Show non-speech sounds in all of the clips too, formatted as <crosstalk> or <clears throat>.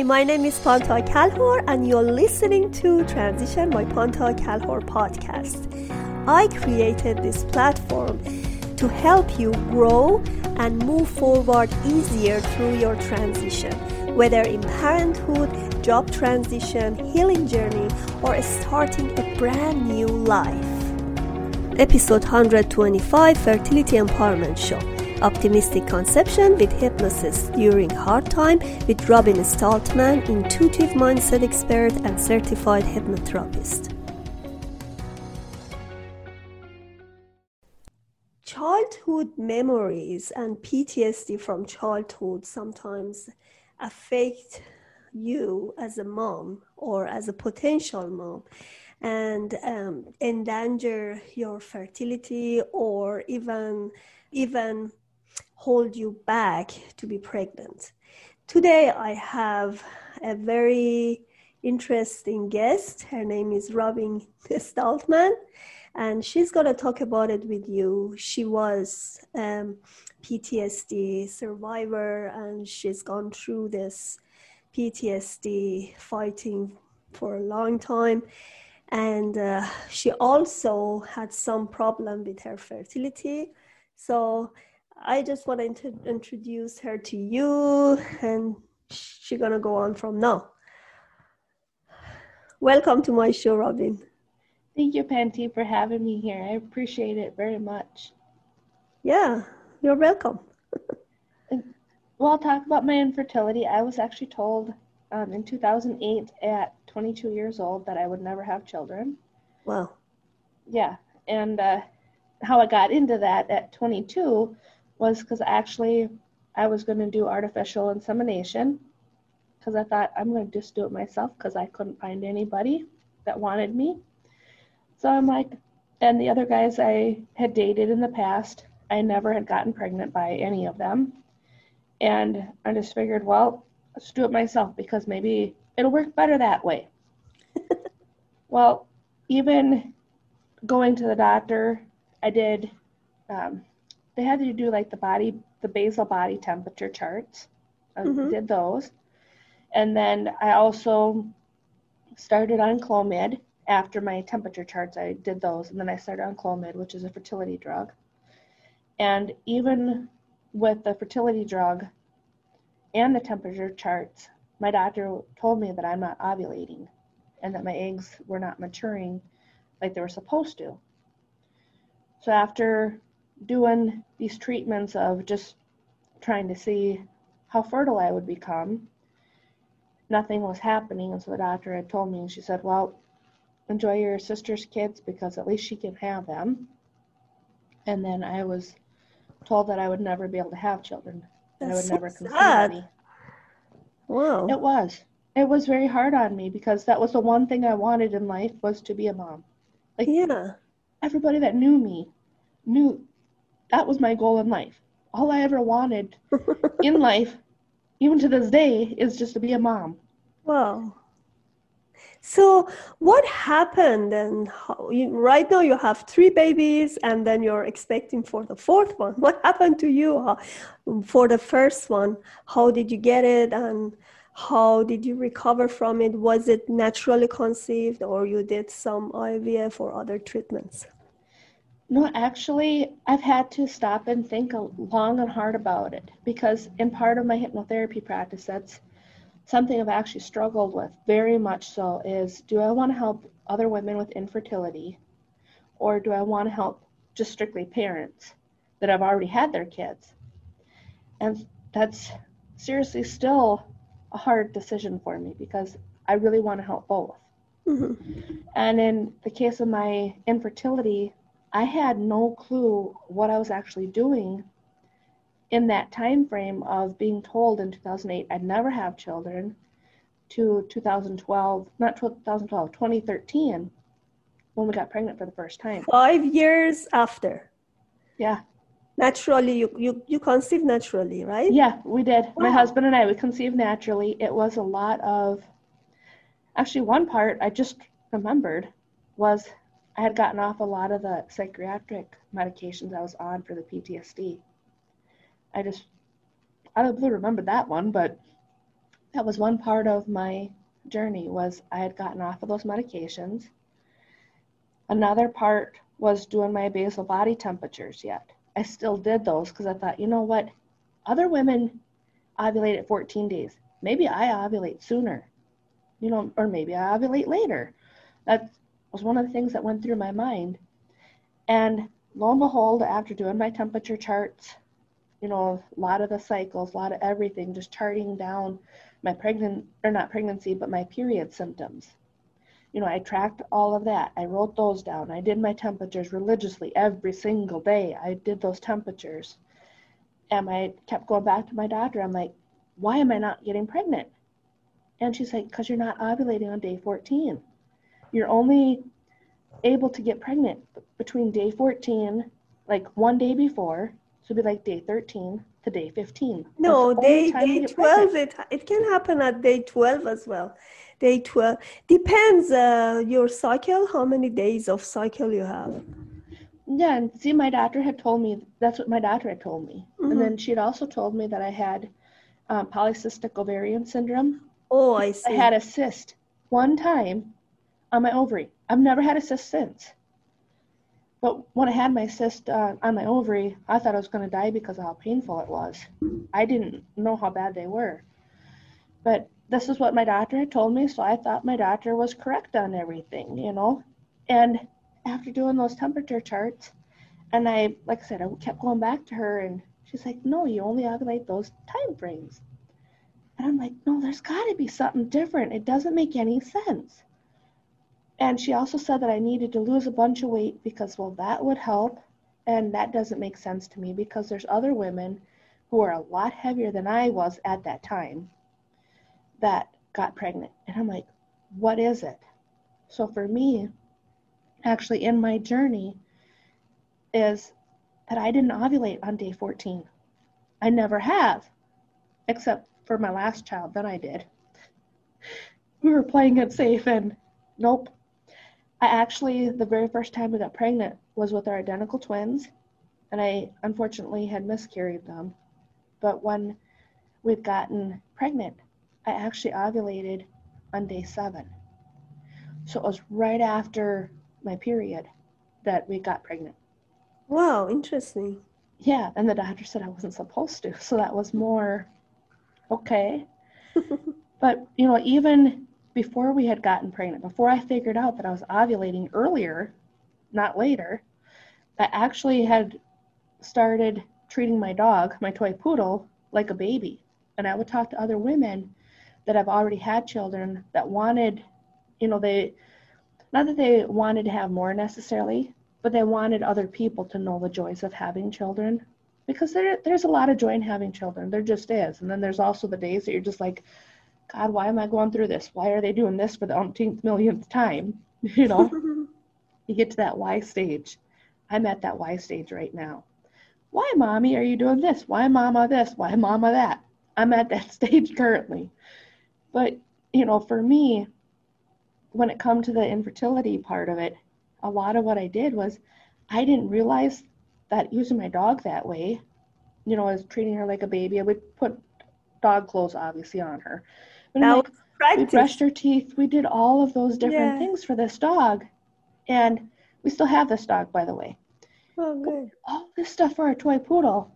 Hi, my name is Panta Kalhor, and you're listening to Transition by Panta Kalhor podcast. I created this platform to help you grow and move forward easier through your transition, whether in parenthood, job transition, healing journey, or starting a brand new life. Episode 125 Fertility Empowerment Show Optimistic Conception with Hypnosis During Hard Time with Robin Staltman, intuitive mindset expert and certified hypnotherapist. Childhood memories and PTSD from childhood sometimes affect you as a mom or as a potential mom and um, endanger your fertility or even even hold you back to be pregnant. Today, I have a very interesting guest. Her name is Robin Staltman, and she's going to talk about it with you. She was um, PTSD survivor, and she's gone through this PTSD fighting for a long time. And uh, she also had some problem with her fertility. So I just want to introduce her to you, and she's gonna go on from now. Welcome to my show, Robin. Thank you, Panty, for having me here. I appreciate it very much. Yeah, you're welcome. <laughs> well, I'll talk about my infertility. I was actually told um, in 2008 at 22 years old that I would never have children. Wow. Yeah, and uh, how I got into that at 22 was because actually I was going to do artificial insemination because I thought I'm going to just do it myself because I couldn't find anybody that wanted me. So I'm like, and the other guys I had dated in the past, I never had gotten pregnant by any of them. And I just figured, well, let's do it myself because maybe it'll work better that way. <laughs> well, even going to the doctor, I did um, they had to do like the body, the basal body temperature charts. I mm-hmm. did those. And then I also started on Clomid after my temperature charts. I did those. And then I started on Clomid, which is a fertility drug. And even with the fertility drug and the temperature charts, my doctor told me that I'm not ovulating and that my eggs were not maturing like they were supposed to. So after doing these treatments of just trying to see how fertile I would become. Nothing was happening, and so the doctor had told me, and she said, Well, enjoy your sister's kids because at least she can have them. And then I was told that I would never be able to have children. That's I would so never conceive any. Wow. It was. It was very hard on me because that was the one thing I wanted in life was to be a mom. Like yeah. everybody that knew me knew that was my goal in life. All I ever wanted <laughs> in life, even to this day, is just to be a mom. Wow. So, what happened? And how, you, right now, you have three babies, and then you're expecting for the fourth one. <laughs> What happened to you for the first one? How did you get it, and how did you recover from it? Was it naturally conceived, or you did some IVF or other treatments? No, actually, I've had to stop and think long and hard about it because, in part of my hypnotherapy practice, that's something I've actually struggled with very much so is do I want to help other women with infertility or do I want to help just strictly parents that have already had their kids? And that's seriously still a hard decision for me because I really want to help both. Mm-hmm. And in the case of my infertility, I had no clue what I was actually doing in that time frame of being told in 2008 I'd never have children to 2012, not 2012, 2013 when we got pregnant for the first time. 5 years after. Yeah. Naturally you you you conceived naturally, right? Yeah, we did. Wow. My husband and I we conceived naturally. It was a lot of actually one part I just remembered was I had gotten off a lot of the psychiatric medications I was on for the PTSD. I just, I don't really remember that one, but that was one part of my journey was I had gotten off of those medications. Another part was doing my basal body temperatures yet. I still did those because I thought, you know what? Other women ovulate at 14 days. Maybe I ovulate sooner, you know, or maybe I ovulate later. That was one of the things that went through my mind. And lo and behold, after doing my temperature charts, you know, a lot of the cycles, a lot of everything, just charting down my pregnant, or not pregnancy, but my period symptoms. You know, I tracked all of that. I wrote those down. I did my temperatures religiously every single day. I did those temperatures. And I kept going back to my doctor. I'm like, why am I not getting pregnant? And she's like, because you're not ovulating on day 14. You're only able to get pregnant between day 14, like one day before, so it'd be like day 13 to day 15. No, day, day 12, it, it can happen at day 12 as well. Day 12 depends uh, your cycle, how many days of cycle you have. Yeah, and see, my doctor had told me that's what my doctor had told me. Mm-hmm. And then she had also told me that I had um, polycystic ovarian syndrome. Oh, I see. I had a cyst one time on my ovary. I've never had a cyst since. But when I had my cyst uh, on my ovary, I thought I was going to die because of how painful it was. I didn't know how bad they were. But this is what my doctor had told me, so I thought my doctor was correct on everything, you know. And after doing those temperature charts, and I, like I said, I kept going back to her, and she's like, "No, you only ovulate those time frames." And I'm like, "No, there's got to be something different. It doesn't make any sense." And she also said that I needed to lose a bunch of weight because, well, that would help. And that doesn't make sense to me because there's other women who are a lot heavier than I was at that time that got pregnant. And I'm like, what is it? So for me, actually, in my journey, is that I didn't ovulate on day 14. I never have, except for my last child, then I did. <laughs> We were playing it safe, and nope, I actually, the very first time we got pregnant was with our identical twins, and I unfortunately had miscarried them. But when we'd gotten pregnant, I actually ovulated on day seven. So it was right after my period that we got pregnant. Wow, interesting. Yeah, and the doctor said I wasn't supposed to, so that was more okay. <laughs> but, you know, even before we had gotten pregnant, before I figured out that I was ovulating earlier, not later, I actually had started treating my dog, my toy poodle, like a baby. And I would talk to other women that have already had children that wanted, you know, they, not that they wanted to have more necessarily, but they wanted other people to know the joys of having children. Because there, there's a lot of joy in having children. There just is. And then there's also the days that you're just like, God, why am I going through this? Why are they doing this for the umpteenth millionth time? <laughs> You know, <laughs> you get to that why stage. I'm at that why stage right now. Why, mommy, are you doing this? Why, mama, this? Why, mama, that? I'm at that <laughs> stage currently. But, you know, for me, when it come to the infertility part of it, a lot of what I did was I didn't realize that using my dog that way, you know, I was treating her like a baby. I would put dog clothes obviously on her. But like, we brushed her teeth. We did all of those different yeah. things for this dog. And we still have this dog, by the way. Oh, good. All this stuff for a toy poodle.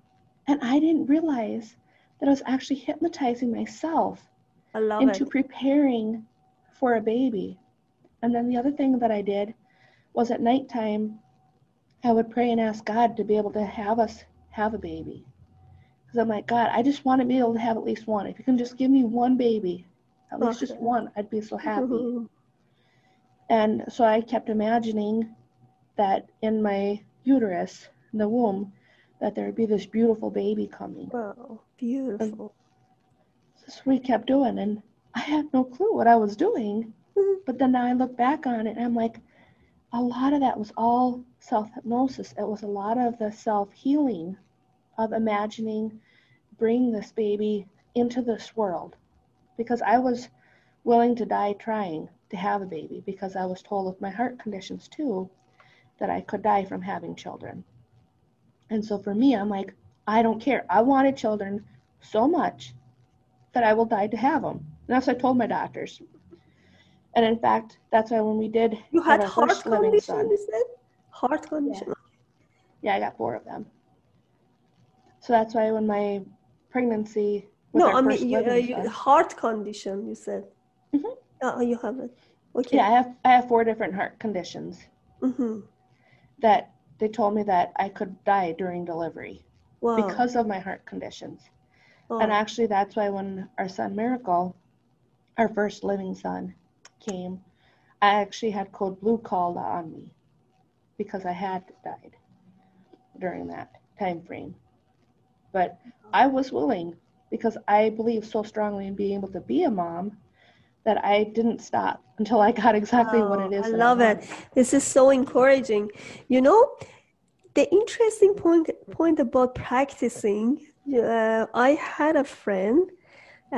And I didn't realize that I was actually hypnotizing myself into it. preparing for a baby. And then the other thing that I did was at nighttime, I would pray and ask God to be able to have us have a baby. Because I'm like, God, I just want to be able to have at least one. If you can just give me one baby, at least just one, I'd be so happy. <laughs> and so I kept imagining that in my uterus, in the womb, that there would be this beautiful baby coming. Wow, beautiful. And so we kept doing, and I had no clue what I was doing. <laughs> But then now I look back on it, and I'm like, a lot of that was all self hypnosis. It was a lot of the self healing of imagining bring this baby into this world because I was willing to die trying to have a baby because I was told with my heart conditions too that I could die from having children. And so for me, I'm like, I don't care. I wanted children so much that I will die to have them. And that's what I told my doctors. And in fact, that's why when we did You had heart first living condition, son- you said? Heart condition. Yeah, I got four of them. So that's why when my pregnancy. No, I mean you, uh, you, heart condition. You said. Mhm. Oh, you have it. Okay. yeah, I have I have four different heart conditions hmm that they told me that I could die during delivery Wow. because of my heart conditions. oh. And actually, that's why when our son Miracle, our first living son, came, I actually had code blue called on me because I had died during that time frame. But I was willing because I believe so strongly in being able to be a mom that I didn't stop until I got exactly what it is. I love it. This is so encouraging. You know, the interesting point point about practicing. Uh, I had a friend,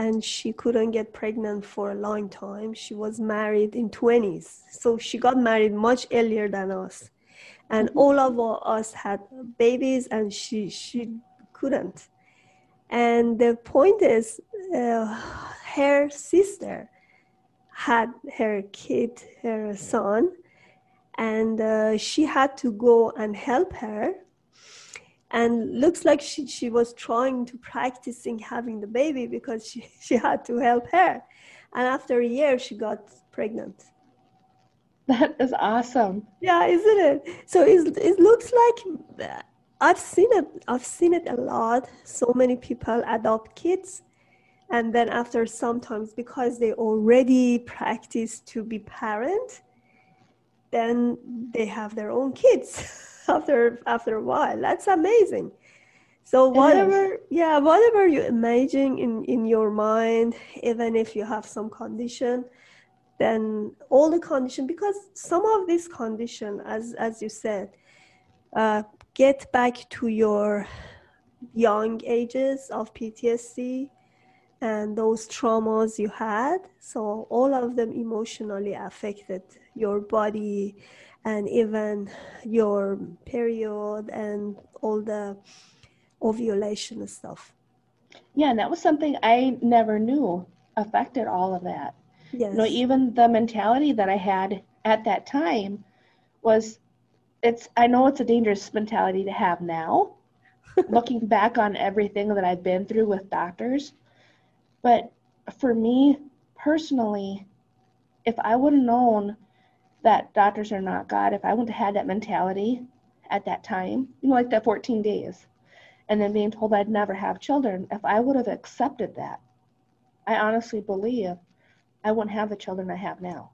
and she couldn't get pregnant for a long time. She was married in twenties, so she got married much earlier than us, and Mhm. all of us had babies, and she she couldn't. And the point is, uh, her sister had her kid, her son, and uh, she had to go and help her. And looks like she, she was trying to practicing having the baby because she, <laughs> she had to help her. And after a year, she got pregnant. That is awesome. Yeah, isn't it? So it, it looks like I've seen it. I've seen it a lot. So many people adopt kids, and then after sometimes because they already practice to be parent, then they have their own kids <laughs> after after a while. That's amazing. So whatever, yeah, whatever you imagine in in your mind, even if you have some condition, then all the condition because some of this condition as as you said uh, get back to your young ages of ptsd and those traumas you had. So all of them emotionally affected your body and even your period and all the ovulation stuff. Yeah, and that was something I never knew affected all of that. yes You know, even the mentality that I had at that time was it's I know it's a dangerous mentality to have now, <laughs> looking back on everything that I've been through with doctors. But for me personally, if I would have known that doctors are not God, if I wouldn't have had that mentality at that time, you know, like that 14 days, and then being told I'd never have children, if I would have accepted that, I honestly believe I wouldn't have the children I have now.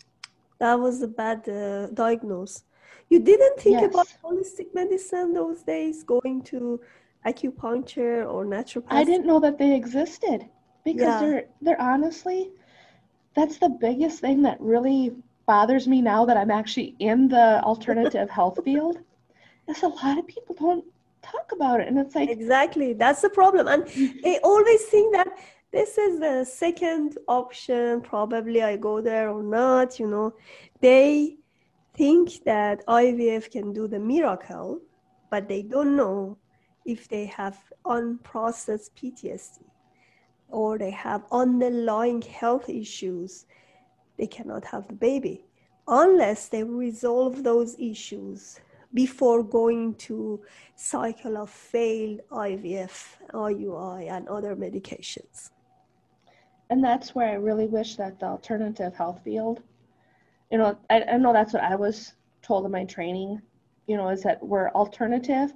That was a bad uh, diagnose. You didn't think Yes. about holistic medicine those days, going to acupuncture or naturopathy? I didn't know that they existed because Yeah. they're they're honestly that's the biggest thing that really bothers me now that I'm actually in the alternative <laughs> health field. Is a lot of people don't talk about it and it's like Exactly. That's the problem. And <laughs> they always think that this is the second option. Probably I go there or not, you know. They think that IVF can do the miracle, but they don't know if they have unprocessed PTSD or they have underlying health issues. They cannot have the baby unless they resolve those issues before going to cycle of failed IVF, IUI, and other medications. and that's where I really wish that the alternative health field, you know, I, I know that's what I was told in my training, you know, is that we're alternative,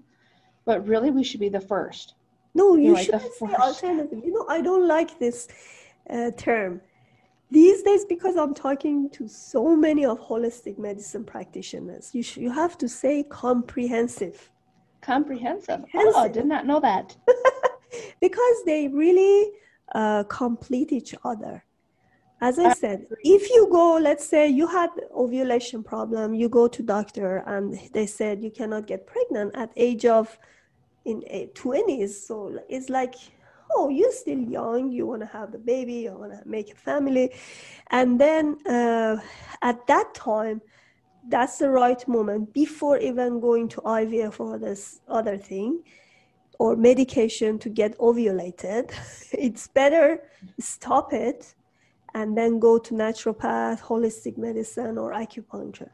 but really we should be the first. No, you like the shouldn't say first- alternative. You know, I don't like this uh, term. These days, because I'm talking to so many of holistic medicine practitioners, you, sh- you have to say comprehensive. Comprehensive. Oh, I did not know that. <laughs> because they really uh, complete each other. As I said, if you go, let's say you had ovulation problem, you go to doctor and they said you cannot get pregnant at age of in eh, 20s. So it's like, oh, you're still young, you want to have the baby, you want to make a family. And then uh, at that time, that's the right moment before even going to IVF or this other thing or medication to get ovulated, <laughs> it's better stop it and then go to naturopath, holistic medicine, or acupuncture.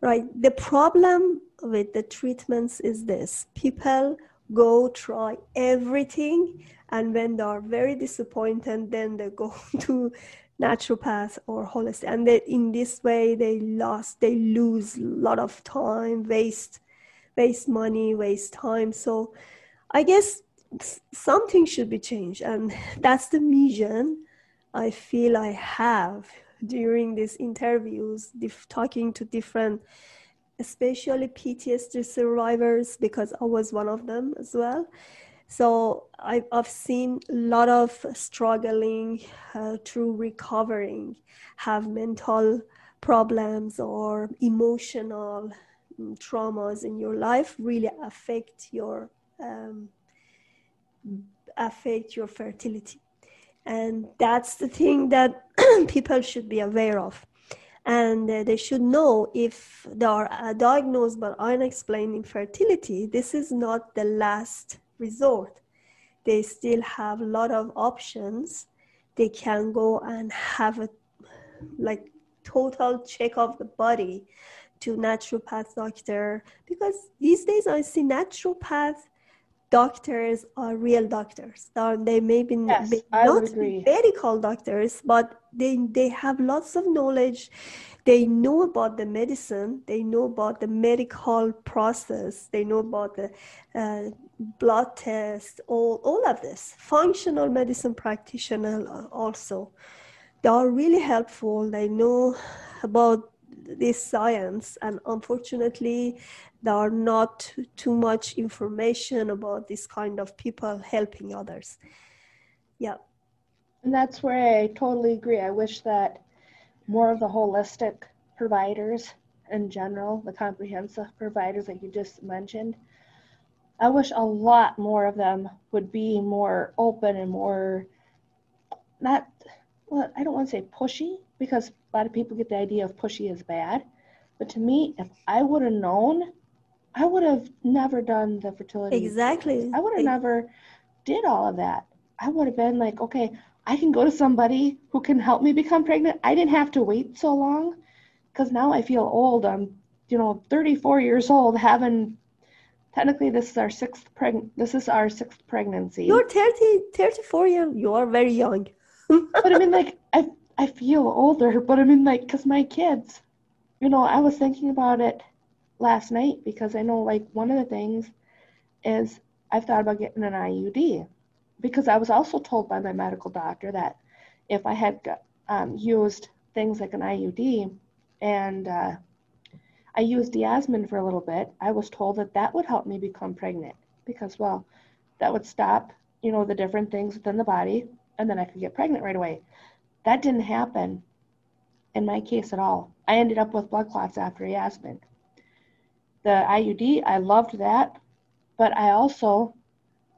Right? The problem with the treatments is this people go try everything, and when they are very disappointed, then they go <laughs> to naturopath or holistic and they, in this way they lost they lose a lot of time waste waste money waste time so i guess something should be changed and <laughs> that's the mission i feel i have during these interviews talking to different especially ptsd survivors because i was one of them as well. So I've, I've seen a lot of struggling uh, through recovering, have mental problems or emotional mm, traumas in your life really affect your um, affect your fertility and that's the thing that <clears throat> people should be aware of and uh, they should know if they are uh, diagnosed by unexplained infertility this is not the last resort. They still have a lot of options. They can go and have a like total check of the body to naturopath doctor because these days I see naturopath doctors are real doctors. They may be, yes, may not medical doctors, but they they have lots of knowledge. They know about the medicine. They know about the medical process. They know about the uh, blood test. All all of this. Functional medicine practitioner also. They are really helpful. They know about this science, and unfortunately, there are not too much information about this kind of people helping others. Yeah. And that's where i totally agree. I wish that more of the holistic providers in general the comprehensive providers like you just mentioned i wish a lot more of them would be more open and more not well i don't want to say pushy because a lot of people get the idea of pushy is bad but to me if i would have known I would have never done the fertility. Exactly. I would have never did all of that. I would have been like, okay, I can go to somebody who can help me become pregnant. I didn't have to wait so long because now I feel old. I'm, you know, 34 years old, having technically this is our sixth preg this is our sixth pregnancy. You're 30, 34 years. You are very young. but I mean, like, I I feel older. <laughs> But I mean, like, because my kids, you know, I was thinking about it last night because I know like one of the things is I've thought about getting an IUD because I was also told by my medical doctor that if I had um, used things like an IUD and uh, I used Yasmin for a little bit, I was told that that would help me become pregnant because, well, that would stop, you know, the different things within the body and then I could get pregnant right away. That didn't happen in my case at all. I ended up with blood clots after Yasmin the IUD, I loved that, but I also,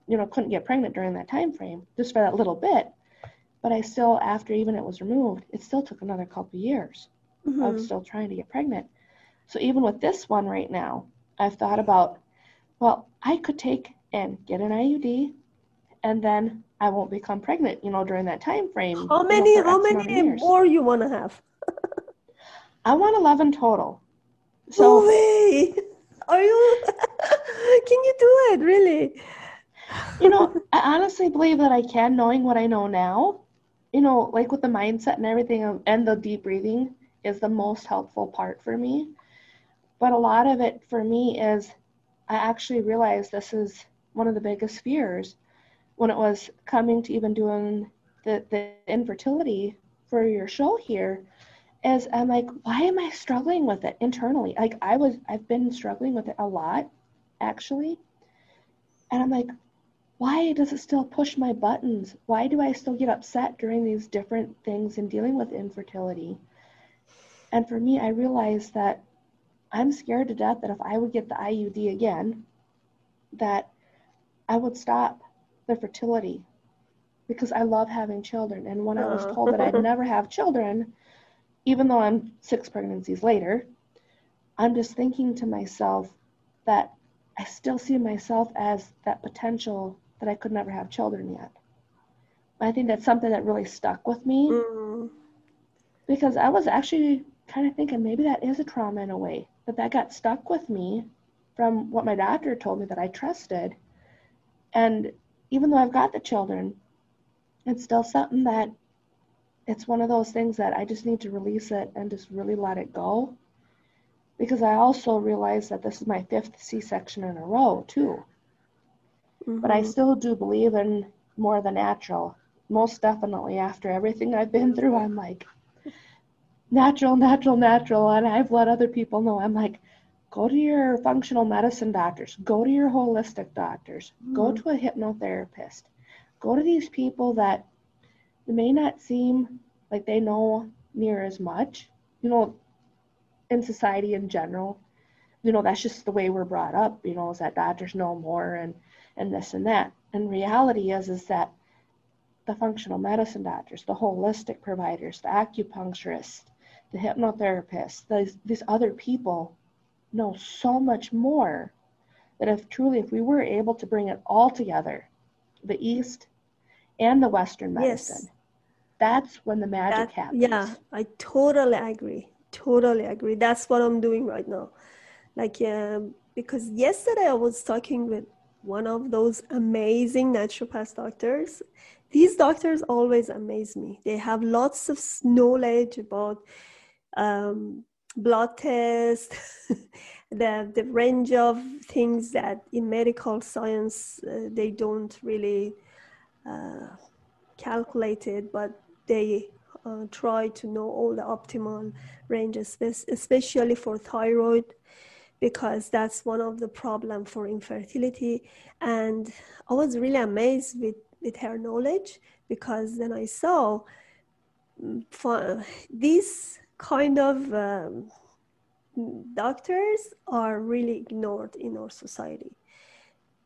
you know, couldn't get pregnant during that time frame, just for that little bit. But I still, after even it was removed, it still took another couple years mm-hmm. of still trying to get pregnant. So even with this one right now, I've thought about, well, I could take and get an IUD, and then I won't become pregnant, you know, during that time frame. How many? You know, how many more you want to have? I want eleven total. So. No way. Are you? <laughs> can you do it really? You know, I honestly believe that I can, knowing what I know now. You know, like with the mindset and everything, and the deep breathing is the most helpful part for me. But a lot of it for me is I actually realized this is one of the biggest fears when it was coming to even doing the, the infertility for your show here is I'm like, why am I struggling with it internally? Like I was, I've been struggling with it a lot, actually. And I'm like, why does it still push my buttons? Why do I still get upset during these different things and dealing with infertility? And for me, I realized that I'm scared to death that if I would get the IUD again, that I would stop the fertility because I love having children. And when I was told that I'd <laughs> never have children, even though I'm six pregnancies later, I'm just thinking to myself that I still see myself as that potential that I could never have children yet. I think that's something that really stuck with me mm. because I was actually kind of thinking maybe that is a trauma in a way, but that got stuck with me from what my doctor told me that I trusted. And even though I've got the children, it's still something that it's one of those things that I just need to release it and just really let it go. Because I also realize that this is my fifth C section in a row, too. Mm-hmm. But I mm-hmm. still do believe in more the natural. Most definitely, after everything I've been through, I'm like, natural, natural, natural. And I've let other people know, I'm like, go to your functional medicine doctors, go to your holistic doctors, mm-hmm. go to a hypnotherapist, go to these people that may not seem like they know near as much. You know, in society in general, you know, that's just the way we're brought up, you know, is that doctors know more and, and this and that. And reality is is that the functional medicine doctors, the holistic providers, the acupuncturists, the hypnotherapists, these, these other people know so much more that if truly if we were able to bring it all together, the East and the Western medicine, yes. that's when the magic that, happens. Yeah, I totally agree. Totally agree. That's what I'm doing right now. Like, um, because yesterday I was talking with one of those amazing naturopath doctors. These doctors always amaze me. They have lots of knowledge about um, blood tests, <laughs> the, the range of things that in medical science uh, they don't really uh, calculate it, but they uh, try to know all the optimal ranges, especially for thyroid, because that's one of the problem for infertility. And I was really amazed with, with her knowledge because then I saw mm, for this kind of um, doctors are really ignored in our society.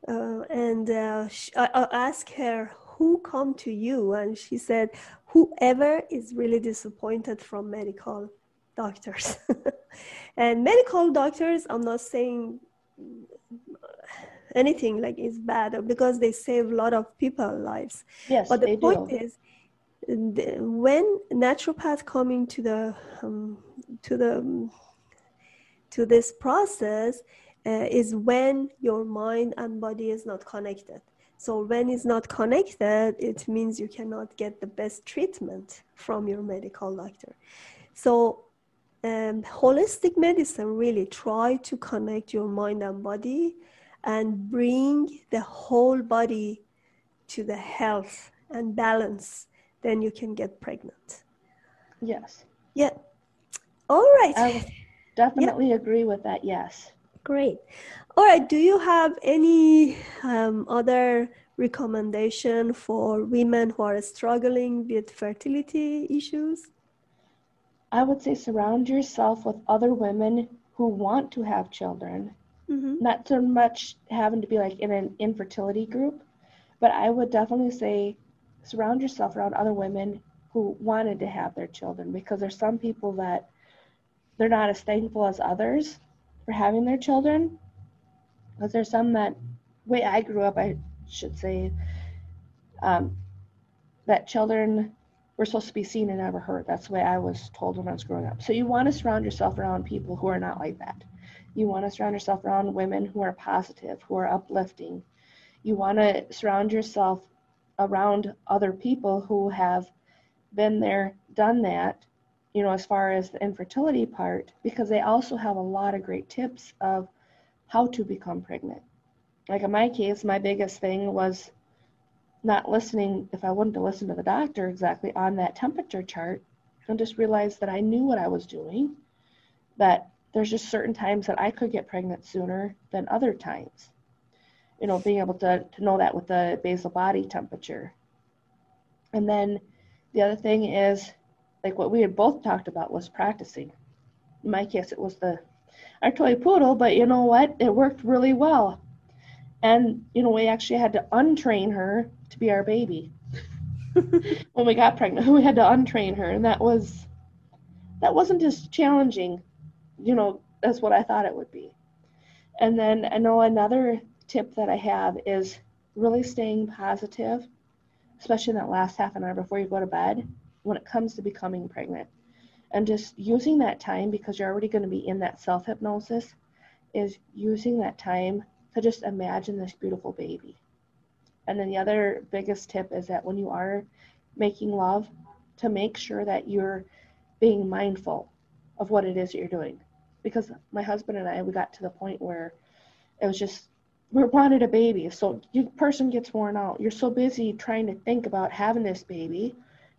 Uh, and uh, I, I asked her who come to you, and she said whoever is really disappointed from medical doctors. <laughs> and medical doctors, I'm not saying anything like is bad because they save a lot of people lives. Yes, but the point do. is when naturopath coming to the um, to the to this process uh, is when your mind and body is not connected. So when it's not connected it means you cannot get the best treatment from your medical doctor. So um, holistic medicine really try to connect your mind and body and bring the whole body to the health and balance then you can get pregnant. Yes. Yeah. All right. I definitely yeah. agree with that. Yes. Great. All right. Do you have any um, other recommendation for women who are struggling with fertility issues? I would say surround yourself with other women who want to have children. Mm-hmm. Not so much having to be like in an infertility group, but I would definitely say surround yourself around other women who wanted to have their children because there's some people that they're not as thankful as others for having their children. Because there's some that, way I grew up, I should say, um, that children were supposed to be seen and never heard. That's the way I was told when I was growing up. So you want to surround yourself around people who are not like that. You want to surround yourself around women who are positive, who are uplifting. You want to surround yourself around other people who have been there, done that, you know, as far as the infertility part, because they also have a lot of great tips of how to become pregnant. Like in my case, my biggest thing was not listening, if I wanted to listen to the doctor exactly on that temperature chart, and just realized that I knew what I was doing, that there's just certain times that I could get pregnant sooner than other times you know, being able to, to know that with the basal body temperature. And then the other thing is, like what we had both talked about was practicing. In my case, it was the our toy poodle, but you know what? It worked really well. And, you know, we actually had to untrain her to be our baby. <laughs> when we got pregnant, <laughs> we had to untrain her. And that was, that wasn't as challenging, you know, as what I thought it would be. And then I know another tip that I have is really staying positive, especially in that last half an hour before you go to bed when it comes to becoming pregnant. And just using that time because you're already going to be in that self hypnosis is using that time to just imagine this beautiful baby. And then the other biggest tip is that when you are making love, to make sure that you're being mindful of what it is that you're doing. Because my husband and I, we got to the point where it was just we wanted a baby. So your person gets worn out. You're so busy trying to think about having this baby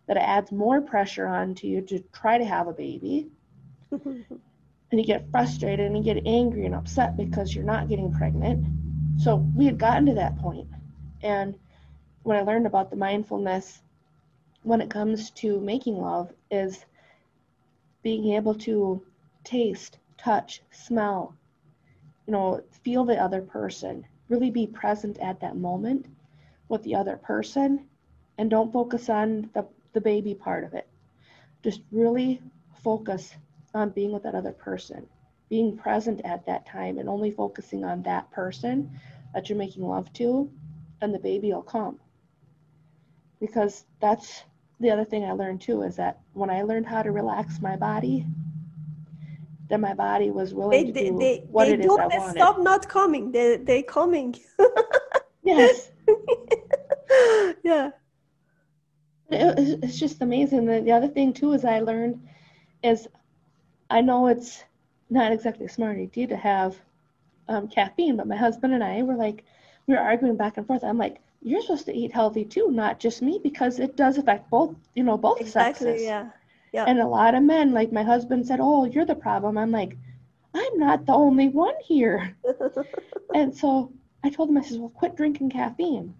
that it adds more pressure onto you to try to have a baby. <laughs> and you get frustrated and you get angry and upset because you're not getting pregnant. So we had gotten to that point. And when I learned about the mindfulness when it comes to making love is being able to taste, touch, smell, you know, feel the other person, really be present at that moment with the other person, and don't focus on the, the baby part of it. Just really focus on being with that other person, being present at that time, and only focusing on that person that you're making love to, and the baby will come. Because that's the other thing I learned too is that when I learned how to relax my body, then my body was willing they, to do they, what they it is I wanted. Stop not coming. They they coming. <laughs> yes. <laughs> yeah. It, it's just amazing. The, the other thing too is I learned is I know it's not exactly a smart idea to have um, caffeine, but my husband and I were like we were arguing back and forth. I'm like, you're supposed to eat healthy too, not just me, because it does affect both, you know, both exactly, sexes. Yeah. Yeah. And a lot of men, like my husband said, Oh, you're the problem. I'm like, I'm not the only one here. <laughs> and so I told him, I said, Well, quit drinking caffeine.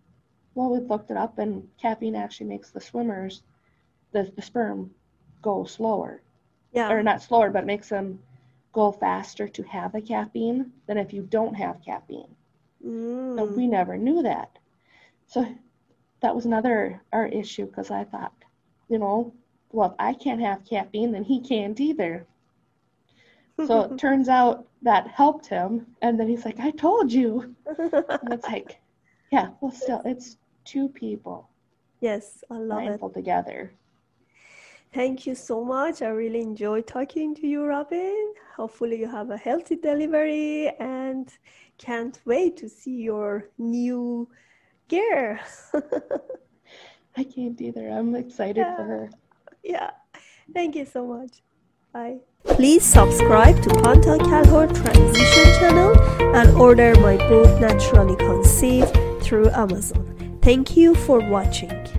Well, we've looked it up, and caffeine actually makes the swimmers, the, the sperm, go slower. Yeah. Or not slower, but makes them go faster to have the caffeine than if you don't have caffeine. Mm. So we never knew that. So that was another our issue because I thought, you know, well, if I can't have caffeine, then he can't either. So it <laughs> turns out that helped him. And then he's like, I told you. and it's like, yeah, well, still, it's two people. Yes, I love mindful it. together. Thank you so much. I really enjoyed talking to you, Robin. Hopefully, you have a healthy delivery and can't wait to see your new girl. <laughs> I can't either. I'm excited yeah. for her. Yeah. Thank you so much. Bye. Please subscribe to Panta Kalhor Transition channel and order my book Naturally Conceived through Amazon. Thank you for watching.